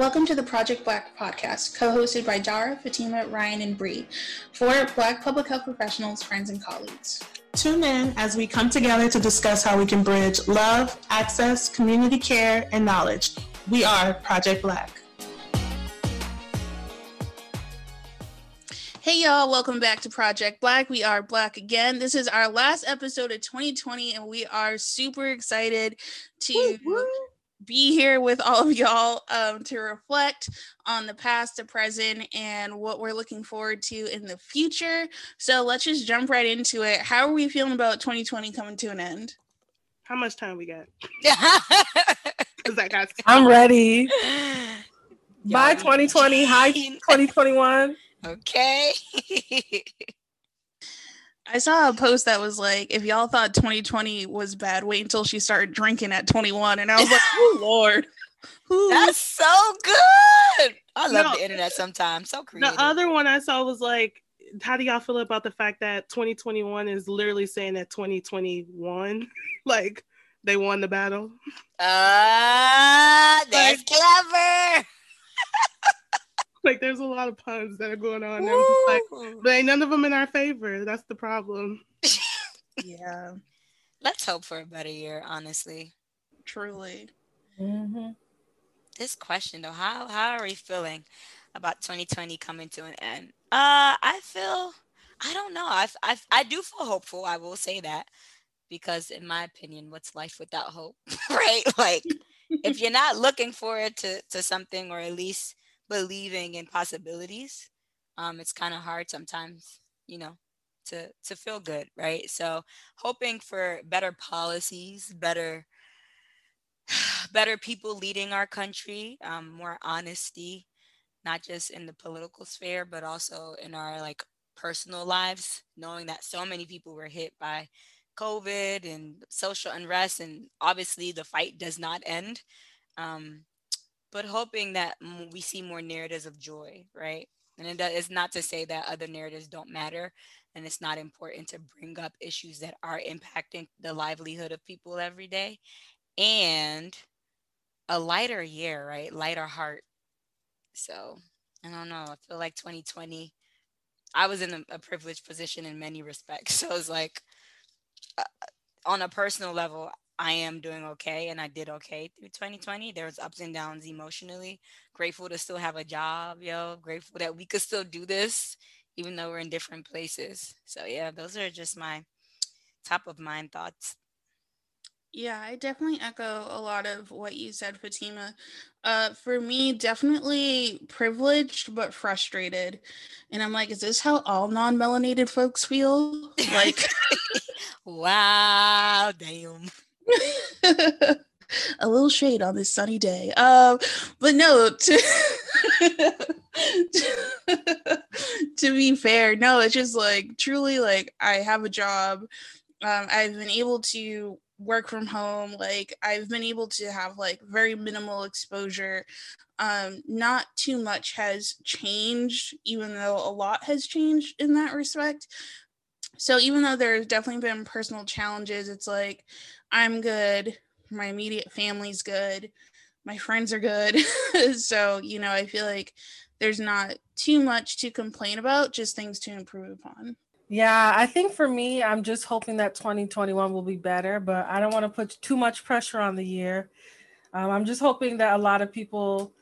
Welcome to the Project Black podcast, co-hosted by Dara, Fatima, Ryan, and Bree, for Black public health professionals, friends, and colleagues. Tune in as we come together to discuss how we can bridge love, access, community care, and knowledge. We are Project Black. Hey y'all, welcome back to Project Black. We are Black again. This is our last episode of 2020, and we are super excited to woo, woo be here with all of y'all um, to reflect on the past, the present, and what we're looking forward to in the future. So let's just jump right into it. How are we feeling about 2020 coming to an end? How much time we got? I'm ready. Bye 2020. Hi 2021. Okay. I saw a post that was like, if y'all thought 2020 was bad, wait until she started drinking at 21. And I was like, oh Lord. That's so good. I love no, the internet sometimes. So creative. The other one I saw was like, how do y'all feel about the fact that 2021 is literally saying that 2021, like they won the battle? Ah, uh, that's like, clever. like there's a lot of puns that are going on. Like, but ain't none of them in our favor. That's the problem. yeah. Let's hope for a better year, honestly. Truly. Mm-hmm. This question though, how how are we feeling about 2020 coming to an end? Uh, I feel I don't know. I I I do feel hopeful. I will say that because in my opinion, what's life without hope, right? Like if you're not looking forward to to something or at least believing in possibilities, um, it's kind of hard sometimes, you know, to to feel good, right? So hoping for better policies, better better people leading our country, um, more honesty, not just in the political sphere, but also in our like personal lives, knowing that so many people were hit by COVID and social unrest, and obviously the fight does not end. Um, but hoping that we see more narratives of joy, right? And it is not to say that other narratives don't matter and it's not important to bring up issues that are impacting the livelihood of people every day and a lighter year, right? Lighter heart. So I don't know. I feel like 2020, I was in a, a privileged position in many respects. So it's like, uh, on a personal level, I am doing okay and I did okay through 2020. There was ups and downs emotionally. Grateful to still have a job, yo. Grateful that we could still do this even though we're in different places. So yeah, those are just my top of mind thoughts. Yeah, I definitely echo a lot of what you said, Fatima. Uh, for me, definitely privileged but frustrated. And I'm like, is this how all non melanated folks feel? Like, wow, damn. a little shade on this sunny day. Um, but no, to, to be fair, no, it's just like truly like I have a job. Um, I've been able to work from home. Like I've been able to have like very minimal exposure. Um, not too much has changed, even though a lot has changed in that respect. So even though there's definitely been personal challenges, it's like I'm good, my immediate family's good, my friends are good. so, you know, I feel like there's not too much to complain about, just things to improve upon. Yeah, I think for me, I'm just hoping that 2021 will be better, but I don't want to put too much pressure on the year. Um, I'm just hoping that a lot of people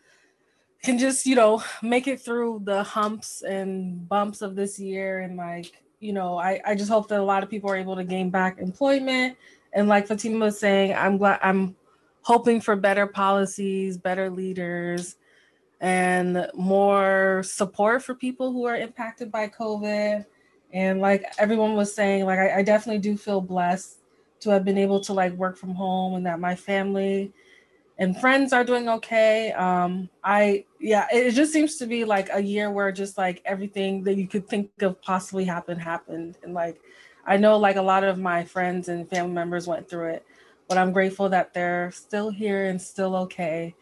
can just, you know, make it through the humps and bumps of this year. And like, you know, I, I just hope that a lot of people are able to gain back employment and like Fatima was saying, I'm glad I'm hoping for better policies, better leaders, and more support for people who are impacted by COVID. And like everyone was saying, like I, I definitely do feel blessed to have been able to like work from home and that my family and friends are doing okay. Um, I yeah, it just seems to be like a year where just like everything that you could think of possibly happen happened, and like I know like a lot of my friends and family members went through it, but I'm grateful that they're still here and still okay.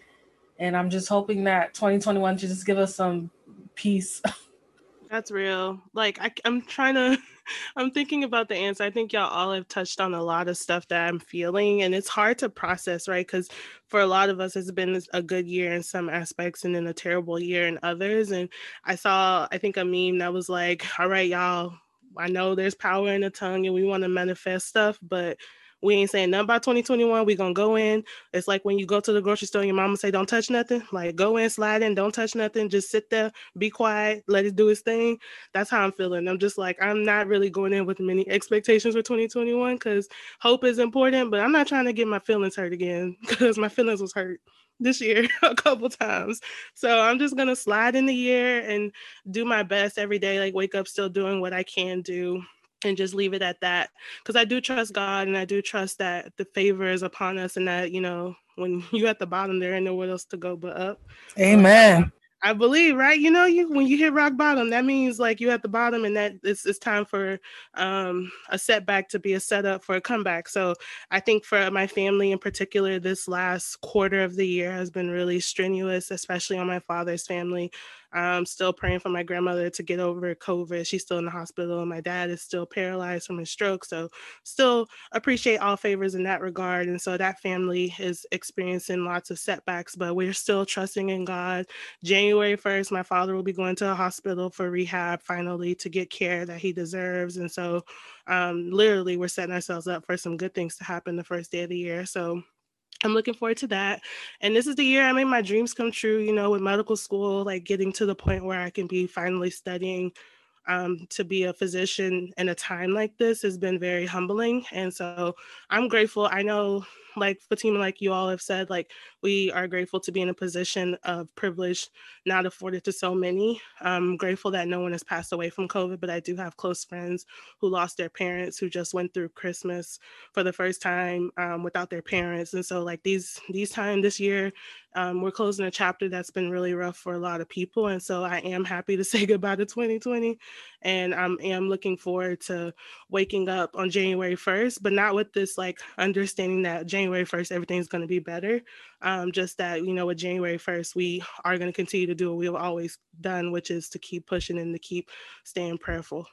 And I'm just hoping that 2021 should just give us some peace. That's real. Like I, I'm trying to I'm thinking about the answer. I think y'all all have touched on a lot of stuff that I'm feeling, and it's hard to process, right? Because for a lot of us, it's been a good year in some aspects and then a terrible year in others. And I saw, I think, a meme that was like, all right, y'all, I know there's power in the tongue and we want to manifest stuff, but we ain't saying nothing about 2021. we gonna go in. It's like when you go to the grocery store, your mama say, Don't touch nothing. Like go in, slide in, don't touch nothing. Just sit there, be quiet, let it do its thing. That's how I'm feeling. I'm just like, I'm not really going in with many expectations for 2021 because hope is important, but I'm not trying to get my feelings hurt again because my feelings was hurt this year a couple times. So I'm just gonna slide in the year and do my best every day, like wake up still doing what I can do and just leave it at that because i do trust god and i do trust that the favor is upon us and that you know when you at the bottom there ain't nowhere else to go but up amen I believe, right? You know, you when you hit rock bottom, that means like you at the bottom, and that it's, it's time for um, a setback to be a setup for a comeback. So I think for my family in particular, this last quarter of the year has been really strenuous, especially on my father's family. I'm still praying for my grandmother to get over COVID. She's still in the hospital, and my dad is still paralyzed from his stroke. So, still appreciate all favors in that regard. And so, that family is experiencing lots of setbacks, but we're still trusting in God. January 1st, my father will be going to a hospital for rehab finally to get care that he deserves. And so, um, literally, we're setting ourselves up for some good things to happen the first day of the year. So, I'm looking forward to that. And this is the year I made my dreams come true, you know, with medical school, like getting to the point where I can be finally studying um, to be a physician in a time like this has been very humbling. And so I'm grateful. I know like Fatima, like you all have said, like we are grateful to be in a position of privilege not afforded to so many. I'm grateful that no one has passed away from COVID, but I do have close friends who lost their parents who just went through Christmas for the first time um, without their parents. And so like these these time this year, um, we're closing a chapter that's been really rough for a lot of people. And so I am happy to say goodbye to 2020. And I am looking forward to waking up on January 1st, but not with this like understanding that January 1st, everything's going to be better. Um, just that, you know, with January 1st, we are going to continue to do what we've always done, which is to keep pushing and to keep staying prayerful.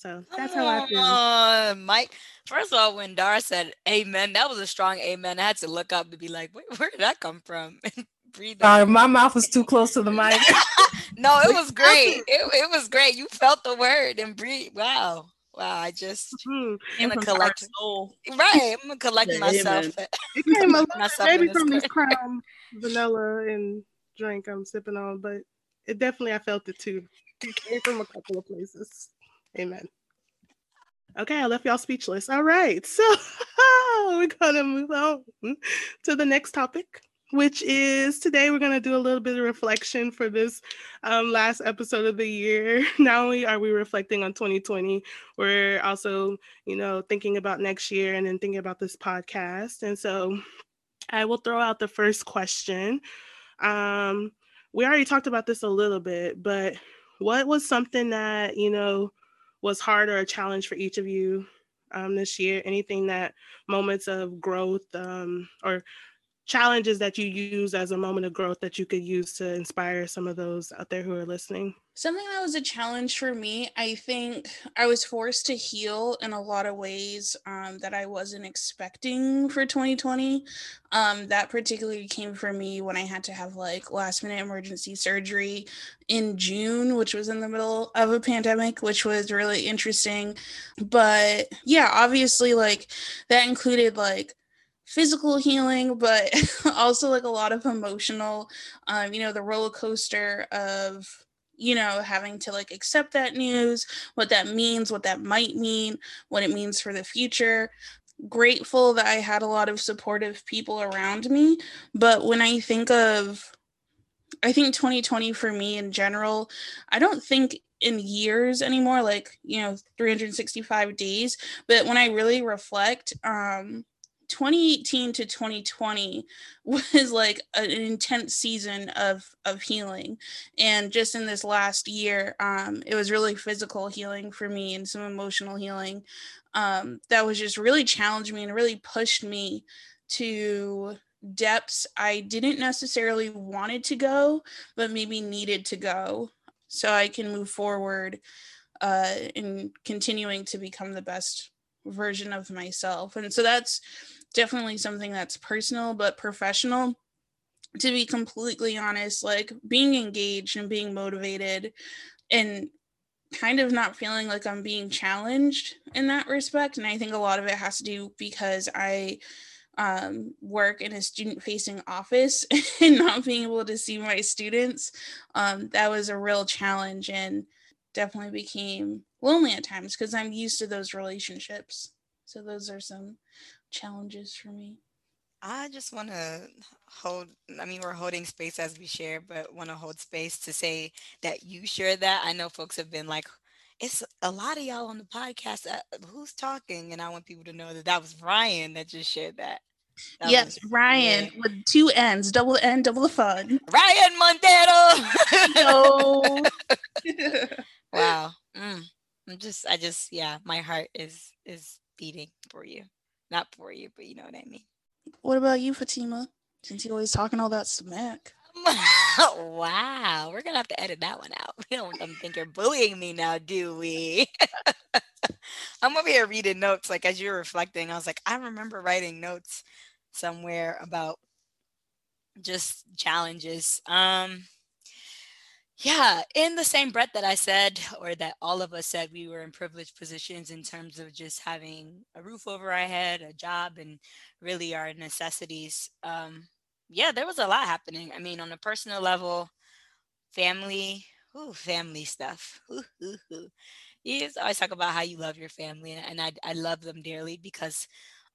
So that's how I feel. Uh, Mike, first of all, when Dar said amen, that was a strong amen. I had to look up to be like, where, where did that come from? breathe. Uh, my mouth was too close to the mic. no, it was great. It, it was great. You felt the word and breathe. Wow. Wow, I just mm-hmm. I'm gonna collect soul. Right, I'm gonna collect yeah, myself. It came a myself maybe from this crown vanilla and drink I'm sipping on, but it definitely I felt it too. It came from a couple of places. Amen. Okay, I left y'all speechless. All right, so we're gonna move on to the next topic which is today we're to do a little bit of reflection for this um, last episode of the year. Not only are we reflecting on 2020, we're also, you know, thinking about next year and then thinking about this podcast. And so I will throw out the first question. Um, we already talked about this a little bit, but what was something that, you know, was hard or a challenge for each of you um, this year? Anything that moments of growth um, or challenges that you use as a moment of growth that you could use to inspire some of those out there who are listening? Something that was a challenge for me, I think I was forced to heal in a lot of ways um, that I wasn't expecting for 2020. Um, that particularly came for me when I had to have like last minute emergency surgery in June, which was in the middle of a pandemic, which was really interesting. But yeah, obviously, like that included like physical healing, but also like a lot of emotional, um, you know, the roller coaster of, you know, having to like accept that news, what that means, what that might mean, what it means for the future. Grateful that I had a lot of supportive people around me. But when I think of, I think 2020 for me in general, I don't think in years anymore like you know 365 days but when i really reflect um 2018 to 2020 was like an intense season of of healing. And just in this last year um it was really physical healing for me and some emotional healing um that was just really challenged me and really pushed me to depths I didn't necessarily wanted to go but maybe needed to go so I can move forward uh, and continuing to become the best version of myself. And so that's definitely something that's personal but professional. To be completely honest, like being engaged and being motivated and kind of not feeling like I'm being challenged in that respect. And I think a lot of it has to do because I um, work in a student facing office and not being able to see my students. Um, that was a real challenge and definitely became lonely at times because I'm used to those relationships. So those are some challenges for me. I just want to hold, I mean, we're holding space as we share, but want to hold space to say that you share that. I know folks have been like, it's a lot of y'all on the podcast. Uh, who's talking? And I want people to know that that was Ryan that just shared that. that yes, was, Ryan yeah. with two N's, double N, double the fun. Ryan Montero. no. wow. Mm. I'm just, I just, yeah, my heart is is beating for you, not for you, but you know what I mean. What about you, Fatima? Since you always talking all that smack. wow, we're gonna have to edit that one out. We don't think you're bullying me now, do we? I'm over here reading notes. Like as you're reflecting, I was like, I remember writing notes somewhere about just challenges. Um, yeah, in the same breath that I said, or that all of us said, we were in privileged positions in terms of just having a roof over our head, a job, and really our necessities. Um, yeah, there was a lot happening. I mean, on a personal level, family, ooh, family stuff. You always talk about how you love your family, and I, I love them dearly because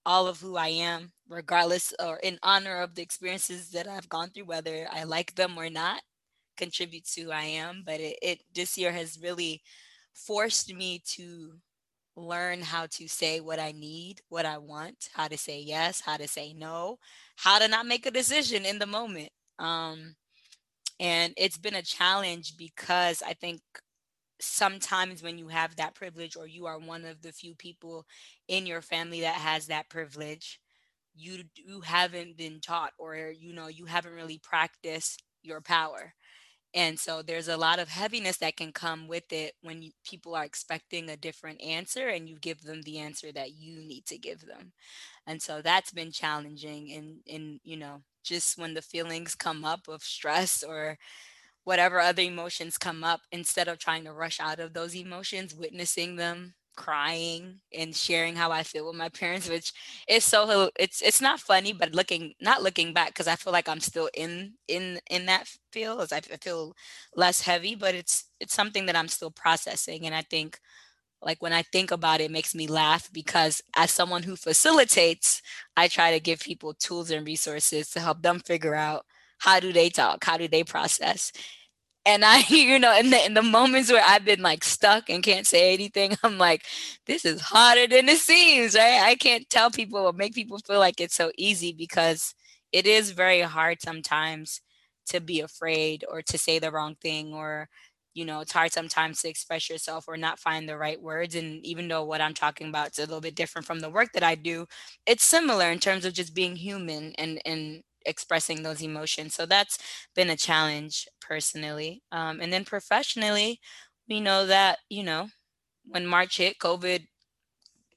all of who I am, regardless or in honor of the experiences that I've gone through, whether I like them or not, contribute to I am. But it, it this year has really forced me to learn how to say what I need, what I want, how to say yes, how to say no, how to not make a decision in the moment. Um, and it's been a challenge because I think sometimes when you have that privilege or you are one of the few people in your family that has that privilege you you haven't been taught or you know you haven't really practiced your power and so there's a lot of heaviness that can come with it when you, people are expecting a different answer and you give them the answer that you need to give them. And so that's been challenging and in you know, just when the feelings come up of stress or whatever other emotions come up instead of trying to rush out of those emotions, witnessing them crying and sharing how I feel with my parents, which is so it's it's not funny, but looking not looking back because I feel like I'm still in in in that feel as I feel less heavy, but it's it's something that I'm still processing, and I think like when I think about it, it makes me laugh because as someone who facilitates, I try to give people tools and resources to help them figure out how do they talk, how do they process, and I, you know, in the in the moments where I've been like stuck and can't say anything, I'm like, this is harder than it seems, right? I can't tell people or make people feel like it's so easy because it is very hard sometimes to be afraid or to say the wrong thing or you know it's hard sometimes to express yourself or not find the right words and even though what i'm talking about is a little bit different from the work that i do it's similar in terms of just being human and and expressing those emotions. So that's been a challenge personally. Um, and then professionally, we know that, you know, when March hit, COVID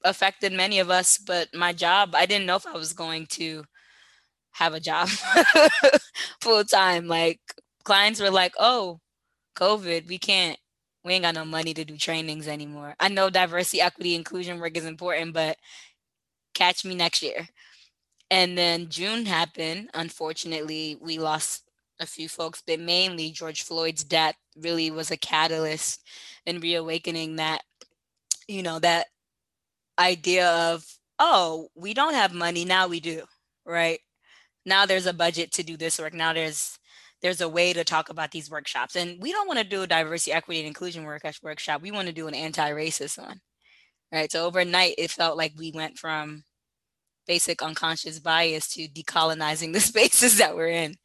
affected many of us, but my job, I didn't know if I was going to have a job full time. Like clients were like, oh, COVID, we can't, we ain't got no money to do trainings anymore. I know diversity, equity, inclusion work is important, but catch me next year. And then June happened. Unfortunately, we lost a few folks, but mainly George Floyd's death really was a catalyst in reawakening that, you know, that idea of, oh, we don't have money, now we do, right? Now there's a budget to do this work. Now there's there's a way to talk about these workshops. And we don't want to do a diversity, equity, and inclusion work workshop. We want to do an anti-racist one. Right. So overnight it felt like we went from basic unconscious bias to decolonizing the spaces that we're in.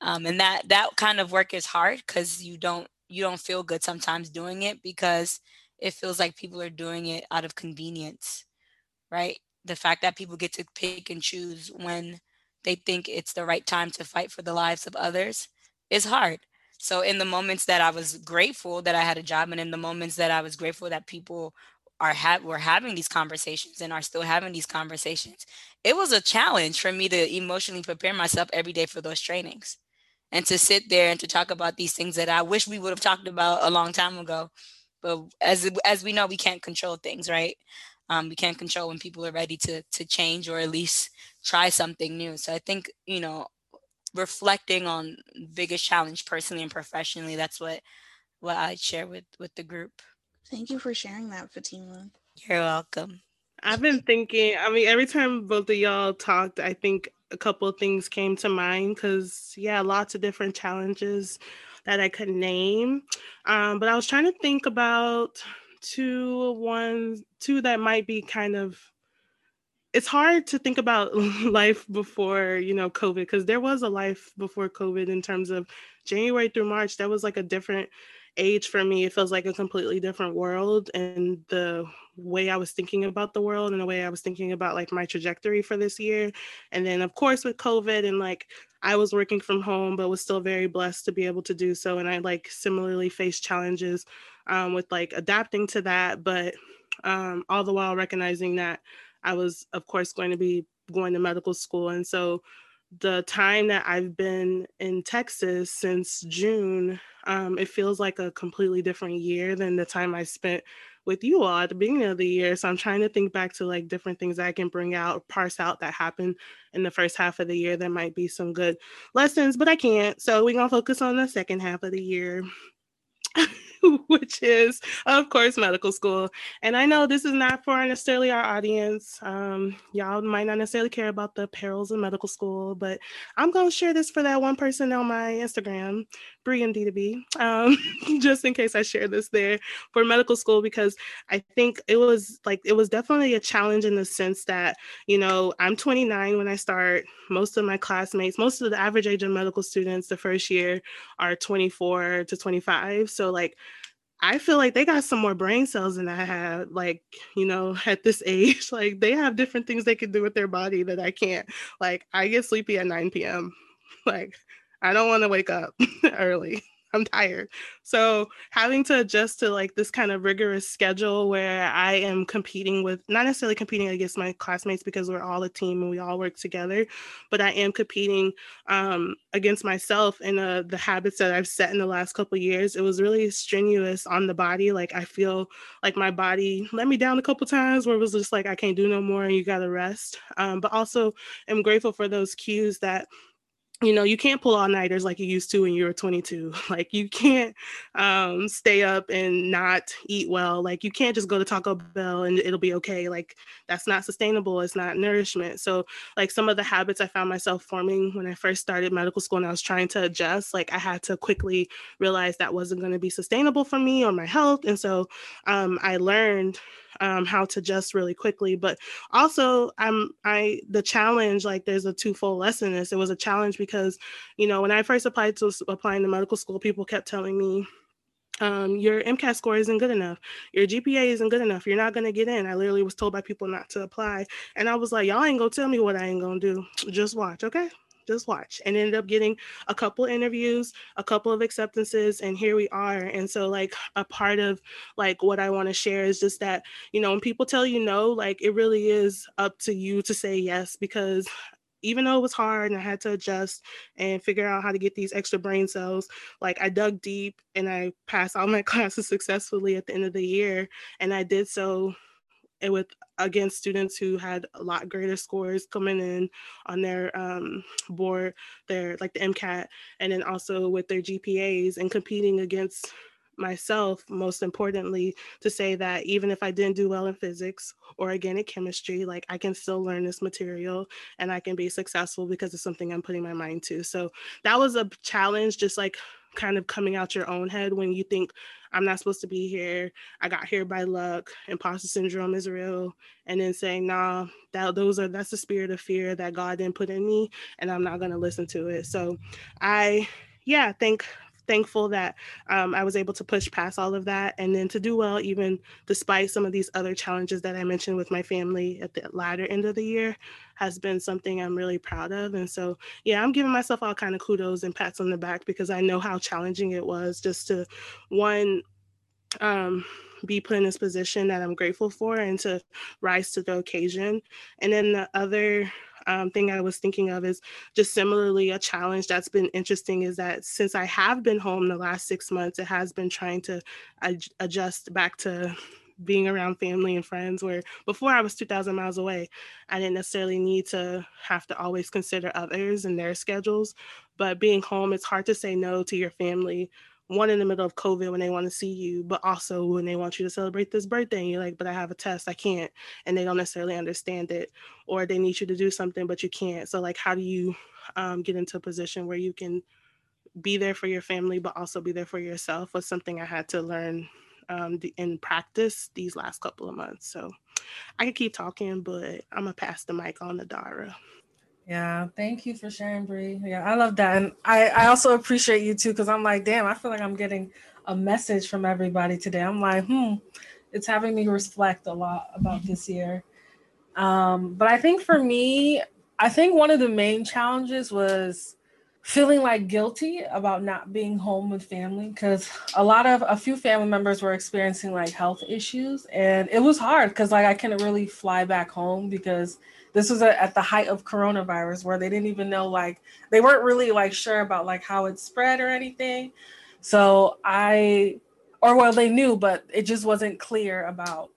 Um, and that that kind of work is hard because you don't you don't feel good sometimes doing it because it feels like people are doing it out of convenience, right? The fact that people get to pick and choose when they think it's the right time to fight for the lives of others is hard. So in the moments that I was grateful that I had a job and in the moments that I was grateful that people are ha- were having these conversations and are still having these conversations, it was a challenge for me to emotionally prepare myself every day for those trainings and to sit there and to talk about these things that I wish we would have talked about a long time ago. But as as we know, we can't control things, right? Um, we can't control when people are ready to to change or at least try something new. So I think you know, reflecting on biggest challenge personally and professionally, that's what what I share with with the group. Thank you for sharing that, Fatima. You're welcome. I've been thinking, I mean, every time both of y'all talked, I think a couple of things came to mind because, yeah, lots of different challenges that I could name. Um, but I was trying to think about two ones, two that might be kind of it's hard to think about life before you know covid because there was a life before covid in terms of january through march that was like a different age for me it feels like a completely different world and the way i was thinking about the world and the way i was thinking about like my trajectory for this year. And then of course with covid and like i was working from home but was still very blessed to be able to do so. And i like similarly faced challenges um, with like adapting to that but um, all the while recognizing that i was of course going to be going to medical school. And so the time that I've been in Texas since June, um, it feels like a completely different year than the time I spent with you all at the beginning of the year. So I'm trying to think back to like different things I can bring out, parse out that happened in the first half of the year. There might be some good lessons, but I can't. So we're gonna focus on the second half of the year. which is, of course, medical school. And I know this is not for necessarily our audience. Um, y'all might not necessarily care about the perils of medical school, but I'm going to share this for that one person on my Instagram, Brie and D2B, um, just in case I share this there for medical school, because I think it was like, it was definitely a challenge in the sense that, you know, I'm 29 when I start. Most of my classmates, most of the average age of medical students the first year are 24 to 25. So, like, I feel like they got some more brain cells than I have, like, you know, at this age. Like, they have different things they can do with their body that I can't. Like, I get sleepy at 9 p.m. Like, I don't want to wake up early. I'm tired. So having to adjust to like this kind of rigorous schedule where I am competing with not necessarily competing against my classmates because we're all a team and we all work together, but I am competing um, against myself and uh, the habits that I've set in the last couple years. It was really strenuous on the body. Like I feel like my body let me down a couple times where it was just like I can't do no more and you got to rest. Um, but also I'm grateful for those cues that you know you can't pull all nighters like you used to when you were 22 like you can't um, stay up and not eat well. Like you can't just go to taco bell and it'll be okay. Like that's not sustainable. It's not nourishment. So like some of the habits i found myself forming when i first started medical school and i was trying to adjust like i had to quickly realize that wasn't going to be sustainable for me or my health. And so um, i learned um, how to adjust really quickly. But also, I'm I the challenge like there's a twofold lesson in this. It was a challenge because you know when I first applied to applying to medical school, people kept telling me. Um, your MCAT score isn't good enough. Your GPA isn't good enough. You're not gonna get in. I literally was told by people not to apply, and I was like, y'all ain't gonna tell me what I ain't gonna do. Just watch, okay? Just watch and ended up getting a couple interviews a couple of acceptances and here we are and so like a part of like what i want to share is just that you know when people tell you no like it really is up to you to say yes because even though it was hard and I had to adjust and figure out how to get these extra brain cells, like I dug deep and I passed all my classes successfully at the end of the year. And I did so and with against students who had a lot greater scores coming in on their um, board, their like the MCAT, and then also with their GPAs and competing against myself, most importantly, to say that even if I didn't do well in physics or organic chemistry, like I can still learn this material and I can be successful because it's something I'm putting my mind to. So that was a challenge, just like kind of coming out your own head when you think I'm not supposed to be here. I got here by luck. Imposter syndrome is real. And then saying, nah, that those are that's the spirit of fear that God didn't put in me, and I'm not gonna listen to it. So I yeah, thank thankful that um, I was able to push past all of that and then to do well, even despite some of these other challenges that I mentioned with my family at the latter end of the year, has been something I'm really proud of. And so, yeah, I'm giving myself all kind of kudos and pats on the back because I know how challenging it was just to one um, be put in this position that I'm grateful for and to rise to the occasion. And then the other um, thing I was thinking of is just similarly a challenge that's been interesting is that since I have been home the last six months, it has been trying to ad- adjust back to being around family and friends where before I was 2000 miles away, I didn't necessarily need to have to always consider others and their schedules. But being home, it's hard to say no to your family one in the middle of COVID when they want to see you, but also when they want you to celebrate this birthday and you're like, but I have a test, I can't. And they don't necessarily understand it. Or they need you to do something, but you can't. So, like, how do you um, get into a position where you can be there for your family, but also be there for yourself was something I had to learn um, in practice these last couple of months. So, I could keep talking, but I'm to pass the mic on to Dara. Yeah, thank you for sharing, Bree. Yeah, I love that, and I I also appreciate you too because I'm like, damn, I feel like I'm getting a message from everybody today. I'm like, hmm, it's having me reflect a lot about this year. Um, but I think for me, I think one of the main challenges was feeling like guilty about not being home with family because a lot of a few family members were experiencing like health issues and it was hard because like i couldn't really fly back home because this was a, at the height of coronavirus where they didn't even know like they weren't really like sure about like how it spread or anything. So i or well they knew but it just wasn't clear about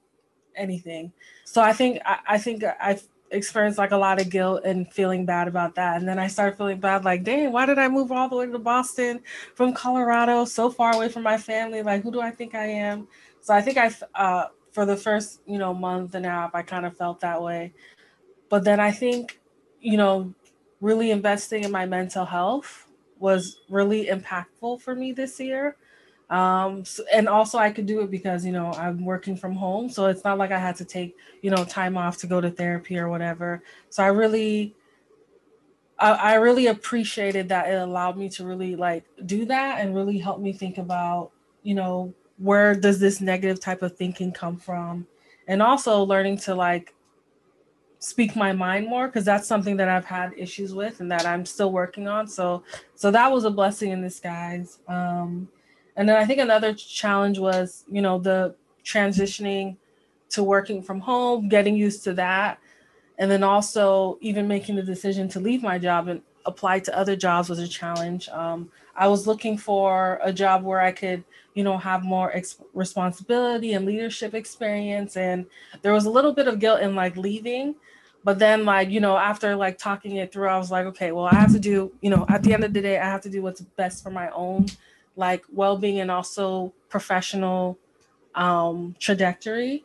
anything. So i think i, I think i experienced like a lot of guilt and feeling bad about that. And then i started feeling bad like dang why did i move all the way to boston from colorado so far away from my family? Like who do i think i am? So i think i uh for the first you know month and a half i kind of felt that way but then I think, you know, really investing in my mental health was really impactful for me this year. Um, so, and also I could do it because, you know, I'm working from home. So it's not like I had to take, you know, time off to go to therapy or whatever. So I really, I, I really appreciated that it allowed me to really like do that and really help me think about, you know, where does this negative type of thinking come from? And also learning to like speak my mind more because that's something that I've had issues with and that I'm still working on. So so that was a blessing in disguise. Um, and then I think another challenge was, you know, the transitioning to working from home, getting used to that, and then also even making the decision to leave my job and apply to other jobs was a challenge. Um, I was looking for a job where I could, you know, have more ex- responsibility and leadership experience, and there was a little bit of guilt in like leaving but then like you know after like talking it through i was like okay well i have to do you know at the end of the day i have to do what's best for my own like well-being and also professional um trajectory.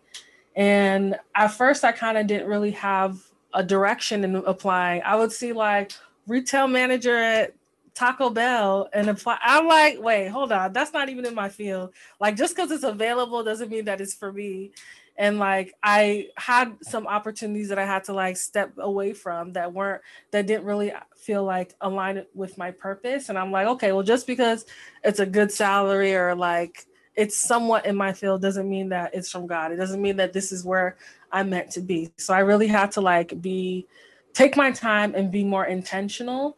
And at first i kind of didn't really have a direction in applying. I would see like retail manager at Taco Bell and apply. I'm like, wait, hold on. That's not even in my field. Like, just because it's available doesn't mean that it's for me and like i had some opportunities that i had to like step away from that weren't that didn't really feel like aligned with my purpose and i'm like okay well just because it's a good salary or like it's somewhat in my field doesn't mean that it's from god it doesn't mean that this is where i'm meant to be so i really had to like be take my time and be more intentional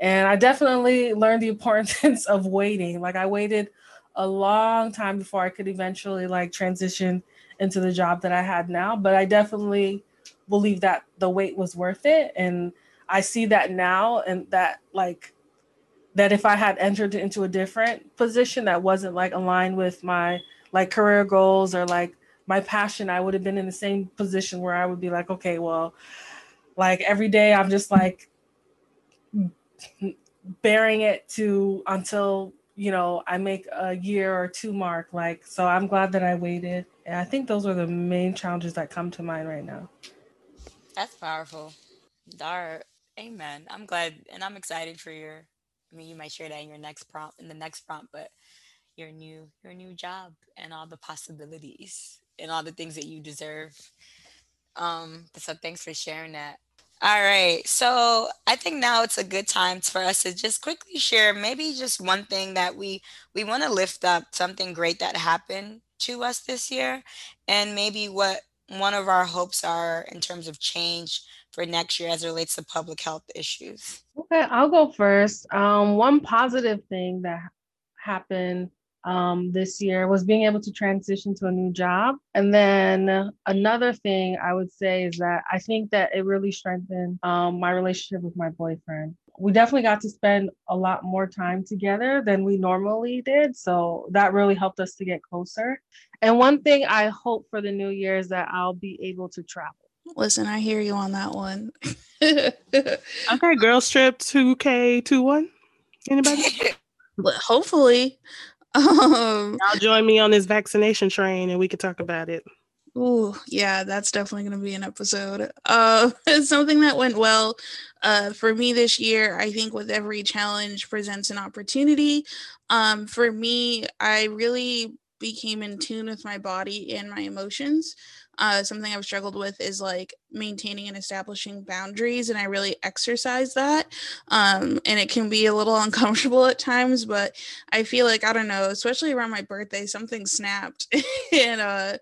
and i definitely learned the importance of waiting like i waited a long time before i could eventually like transition into the job that I had now. But I definitely believe that the wait was worth it. And I see that now and that like that if I had entered into a different position that wasn't like aligned with my like career goals or like my passion, I would have been in the same position where I would be like, okay, well, like every day I'm just like bearing it to until you know I make a year or two mark. Like, so I'm glad that I waited and I think those are the main challenges that come to mind right now. That's powerful. Dar, amen. I'm glad and I'm excited for your I mean you might share that in your next prompt in the next prompt, but your new your new job and all the possibilities and all the things that you deserve. Um so thanks for sharing that. All right. So I think now it's a good time for us to just quickly share maybe just one thing that we we want to lift up something great that happened to us this year and maybe what one of our hopes are in terms of change for next year as it relates to public health issues. Okay, I'll go first. Um, one positive thing that happened um, this year was being able to transition to a new job. And then another thing I would say is that I think that it really strengthened um, my relationship with my boyfriend. We definitely got to spend a lot more time together than we normally did. So that really helped us to get closer. And one thing I hope for the new year is that I'll be able to travel. Listen, I hear you on that one. okay, girl strip 2K21. Anybody? but hopefully um, Y'all join me on this vaccination train and we could talk about it. Oh, yeah, that's definitely going to be an episode. Uh, something that went well uh, for me this year, I think with every challenge presents an opportunity. Um, for me, I really became in tune with my body and my emotions uh, something I've struggled with is like maintaining and establishing boundaries, and I really exercise that. Um, and it can be a little uncomfortable at times, but I feel like I don't know, especially around my birthday, something snapped, and uh,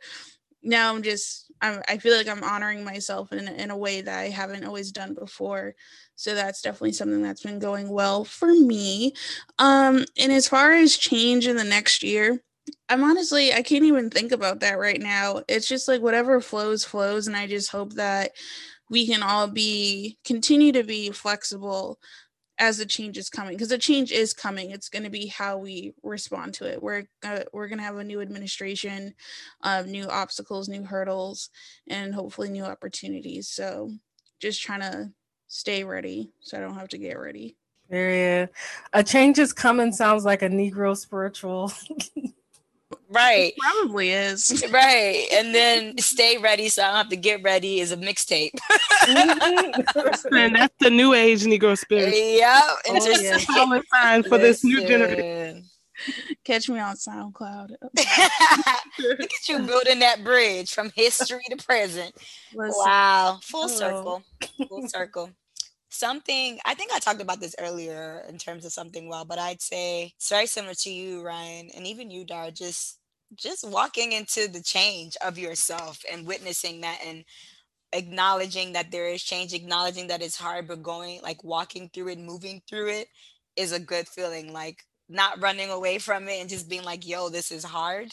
now I'm just I'm, I feel like I'm honoring myself in in a way that I haven't always done before. So that's definitely something that's been going well for me. Um, and as far as change in the next year, I'm honestly, I can't even think about that right now. It's just like whatever flows, flows. And I just hope that we can all be, continue to be flexible as the change is coming because the change is coming it's going to be how we respond to it we're uh, we're going to have a new administration uh, new obstacles new hurdles and hopefully new opportunities so just trying to stay ready so i don't have to get ready yeah a change is coming sounds like a negro spiritual Right. It probably is. Right. And then stay ready so I don't have to get ready is a mixtape. Mm-hmm. and that's the new age Negro spirit. Oh, yeah. Oh, yeah. Solid sign for this new generation. Catch me on SoundCloud. Look at you building that bridge from history to present. Listen. Wow. Full Hello. circle. Full circle something i think i talked about this earlier in terms of something well but i'd say it's very similar to you ryan and even you dar just just walking into the change of yourself and witnessing that and acknowledging that there is change acknowledging that it's hard but going like walking through it moving through it is a good feeling like not running away from it and just being like yo this is hard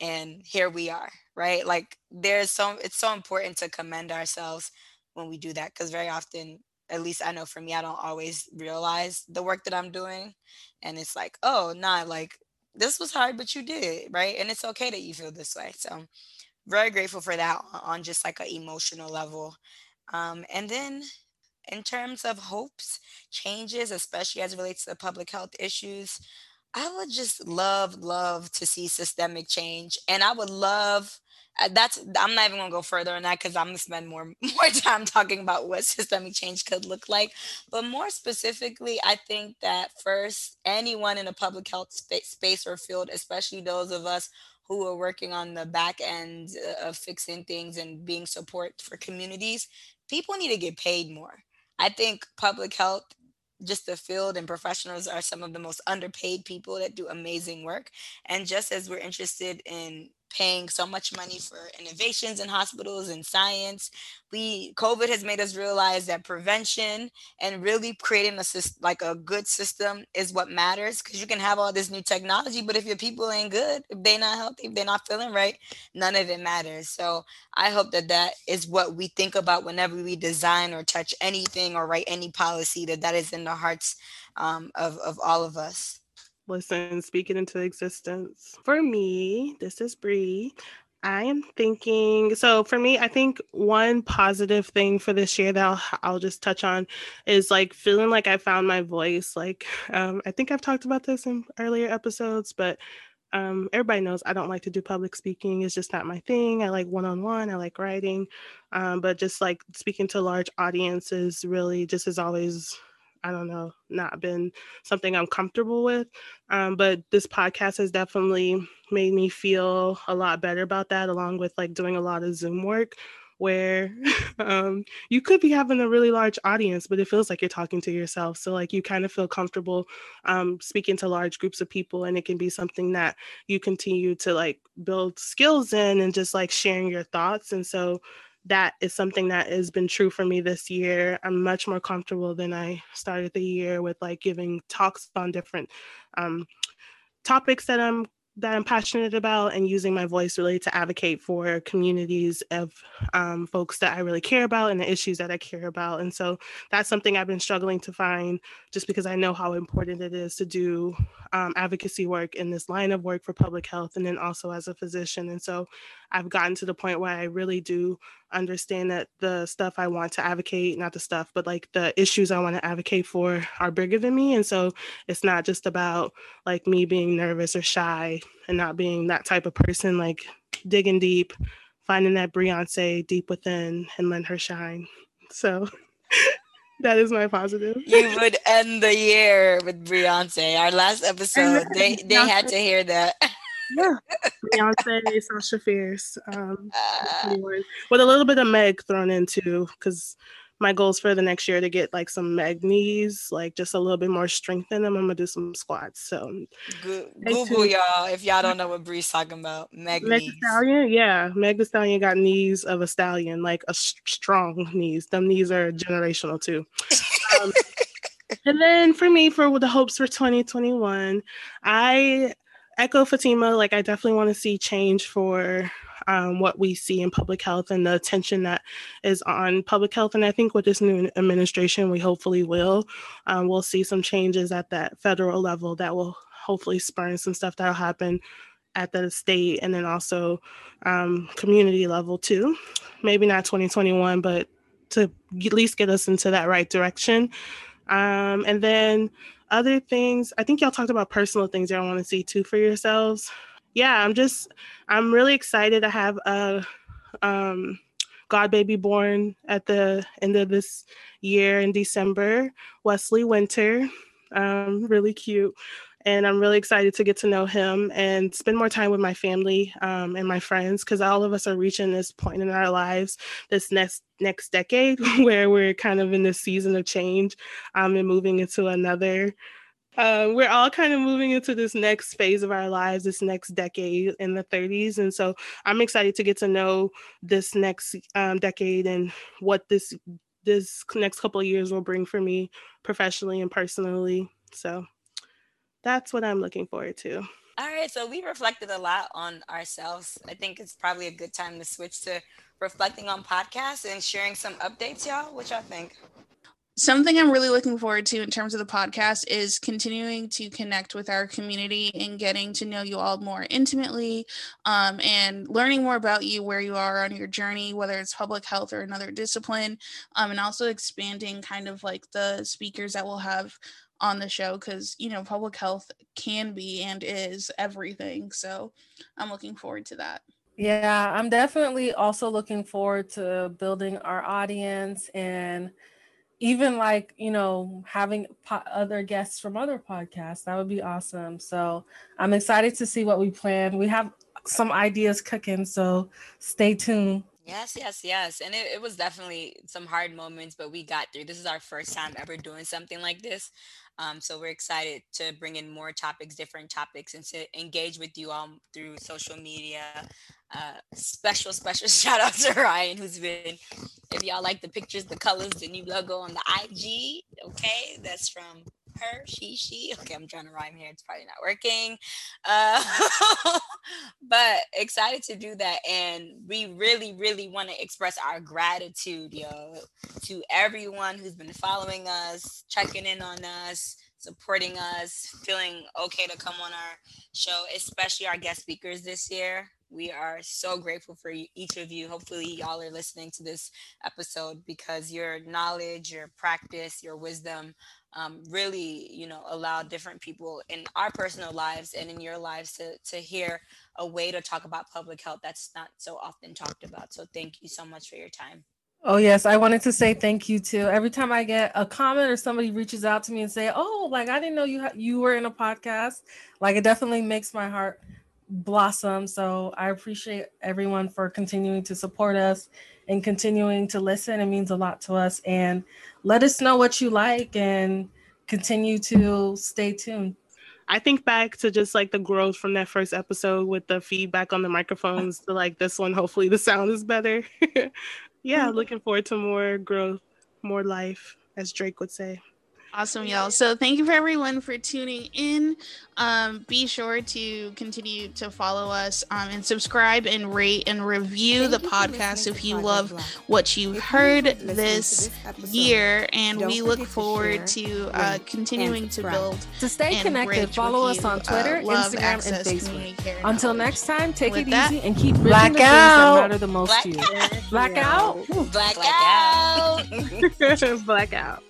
and here we are right? Like there's so it's so important to commend ourselves when we do that because very often at least I know for me, I don't always realize the work that I'm doing. And it's like, oh, nah, like this was hard, but you did, right? And it's okay that you feel this way. So very grateful for that on just like an emotional level. Um, and then in terms of hopes, changes, especially as it relates to public health issues, I would just love, love to see systemic change. And I would love that's i'm not even to go further on that because i'm to spend more more time talking about what systemic change could look like. But more specifically i think that first anyone in a public health space, space or field especially those of us who are working on the back end uh, of fixing things and being support for communities people need to get paid more. I think public health just the field and professionals are some of the most underpaid people that do amazing work. And just as we're interested in paying so much money for innovations in hospitals and science. We COVID has made us realize that prevention and really creating a like a good system is what matters because you can have all this new technology, but if your people ain't good, if they're not healthy, if they're not feeling right, none of it matters. So I hope that that is what we think about whenever we design or touch anything or write any policy that that is in the hearts um, of of all of us listen, speak it into existence. For me, this is Bree. I am thinking so for me, I think one positive thing for this year that I'll, I'll just touch on is like feeling like I found my voice. Like, um, I think I've talked about this in earlier episodes, but um, everybody knows I don't like to do public speaking. It's just not my thing. I like one on one, I like writing, um, but just like speaking to large audiences really just is always I don't know, not been something I'm comfortable with. Um, but this podcast has definitely made me feel a lot better about that, along with like doing a lot of Zoom work where um, you could be having a really large audience, but it feels like you're talking to yourself. So, like, you kind of feel comfortable um, speaking to large groups of people, and it can be something that you continue to like build skills in and just like sharing your thoughts. And so, that is something that has been true for me this year. I'm much more comfortable than I started the year with like giving talks on different um, topics that I'm that I'm passionate about and using my voice really to advocate for communities of um, folks that I really care about and the issues that I care about. And so that's something I've been struggling to find just because I know how important it is to do um, advocacy work in this line of work for public health and then also as a physician. And so I've gotten to the point where I really do understand that the stuff I want to advocate, not the stuff, but like the issues I want to advocate for are bigger than me. And so it's not just about like me being nervous or shy and not being that type of person, like digging deep, finding that Beyonce deep within and let her shine. So that is my positive. You would end the year with Beyonce. Our last episode, they they had to hear that. Yeah, Beyonce, Sasha Fierce, um, uh, with a little bit of Meg thrown in too, because my goals for the next year to get like some knees, like just a little bit more strength in them. I'm gonna do some squats. So Google y'all if y'all don't know what Bree's talking about. Knees. Stallion, yeah, Meg the Stallion got knees of a stallion, like a strong knees. Them knees are generational too. Um, and then for me, for the hopes for 2021, I echo Fatima. Like I definitely want to see change for um, what we see in public health and the attention that is on public health. And I think with this new administration, we hopefully will. Um, we'll see some changes at that federal level that will hopefully spur some stuff that'll happen at the state and then also um, community level too. Maybe not 2021, but to at least get us into that right direction. Um, and then other things, I think y'all talked about personal things y'all want to see too for yourselves yeah, I'm just I'm really excited to have a um, God baby born at the end of this year in December. Wesley Winter, um, really cute. And I'm really excited to get to know him and spend more time with my family um, and my friends because all of us are reaching this point in our lives, this next next decade, where we're kind of in this season of change um, and moving into another uh, we're all kind of moving into this next phase of our lives, this next decade in the 30s. And so I'm excited to get to know this next um, decade and what this this next couple of years will bring for me professionally and personally. So that's what I'm looking forward to. All right, so we reflected a lot on ourselves. I think it's probably a good time to switch to reflecting on podcasts and sharing some updates, y'all. What y'all think? Something I'm really looking forward to in terms of the podcast is continuing to connect with our community and getting to know you all more intimately um, and learning more about you, where you are on your journey, whether it's public health or another discipline, um, and also expanding kind of like the speakers that we'll have on the show because you know public health can be and is everything so i'm looking forward to that. Yeah i'm definitely also looking forward to building our audience and even like you know having po- other guests from other podcasts that would be awesome. So i'm excited to see what we plan. We have some ideas cooking so stay tuned. Yes yes yes. And it, it was definitely some hard moments but we got through. This is our first time ever doing something like this um, so we're excited to bring in more topics different topics and to engage with you all through social media uh, special, special shout out to Ryan, who's been, if y'all like the pictures, the colors, the new logo on the IG, okay, that's from her, she, she. Okay, I'm trying to rhyme here. It's probably not working. Uh, but excited to do that. And we really, really want to express our gratitude, yo, to everyone who's been following us, checking in on us, supporting us, feeling okay to come on our show, especially our guest speakers this year. We are so grateful for each of you. Hopefully, y'all are listening to this episode because your knowledge, your practice, your wisdom um, really, you know, allow different people in our personal lives and in your lives to, to hear a way to talk about public health that's not so often talked about. So, thank you so much for your time. Oh yes, I wanted to say thank you too. Every time I get a comment or somebody reaches out to me and say, "Oh, like I didn't know you ha- you were in a podcast," like it definitely makes my heart blossom. So I appreciate everyone for continuing to support us and continuing to listen. It means a lot to us. And let us know what you like and continue to stay tuned. I think back to just like the growth from that first episode with the feedback on the microphones to like this one. Hopefully, the sound is better. yeah, mm-hmm. looking forward to more growth, more life, as Drake would say. Awesome, y'all. So thank you for everyone for tuning in. Um, be sure to continue to follow us um, and subscribe and rate and review thank the podcast if you love what you've heard this, this year. And we look forward to uh, continuing to build. To stay connected, follow us on uh, Twitter, uh, Instagram, and Facebook. Until next time, take With it that, easy and keep black the out. that matter the most black to you. Black out. Black out. Black out.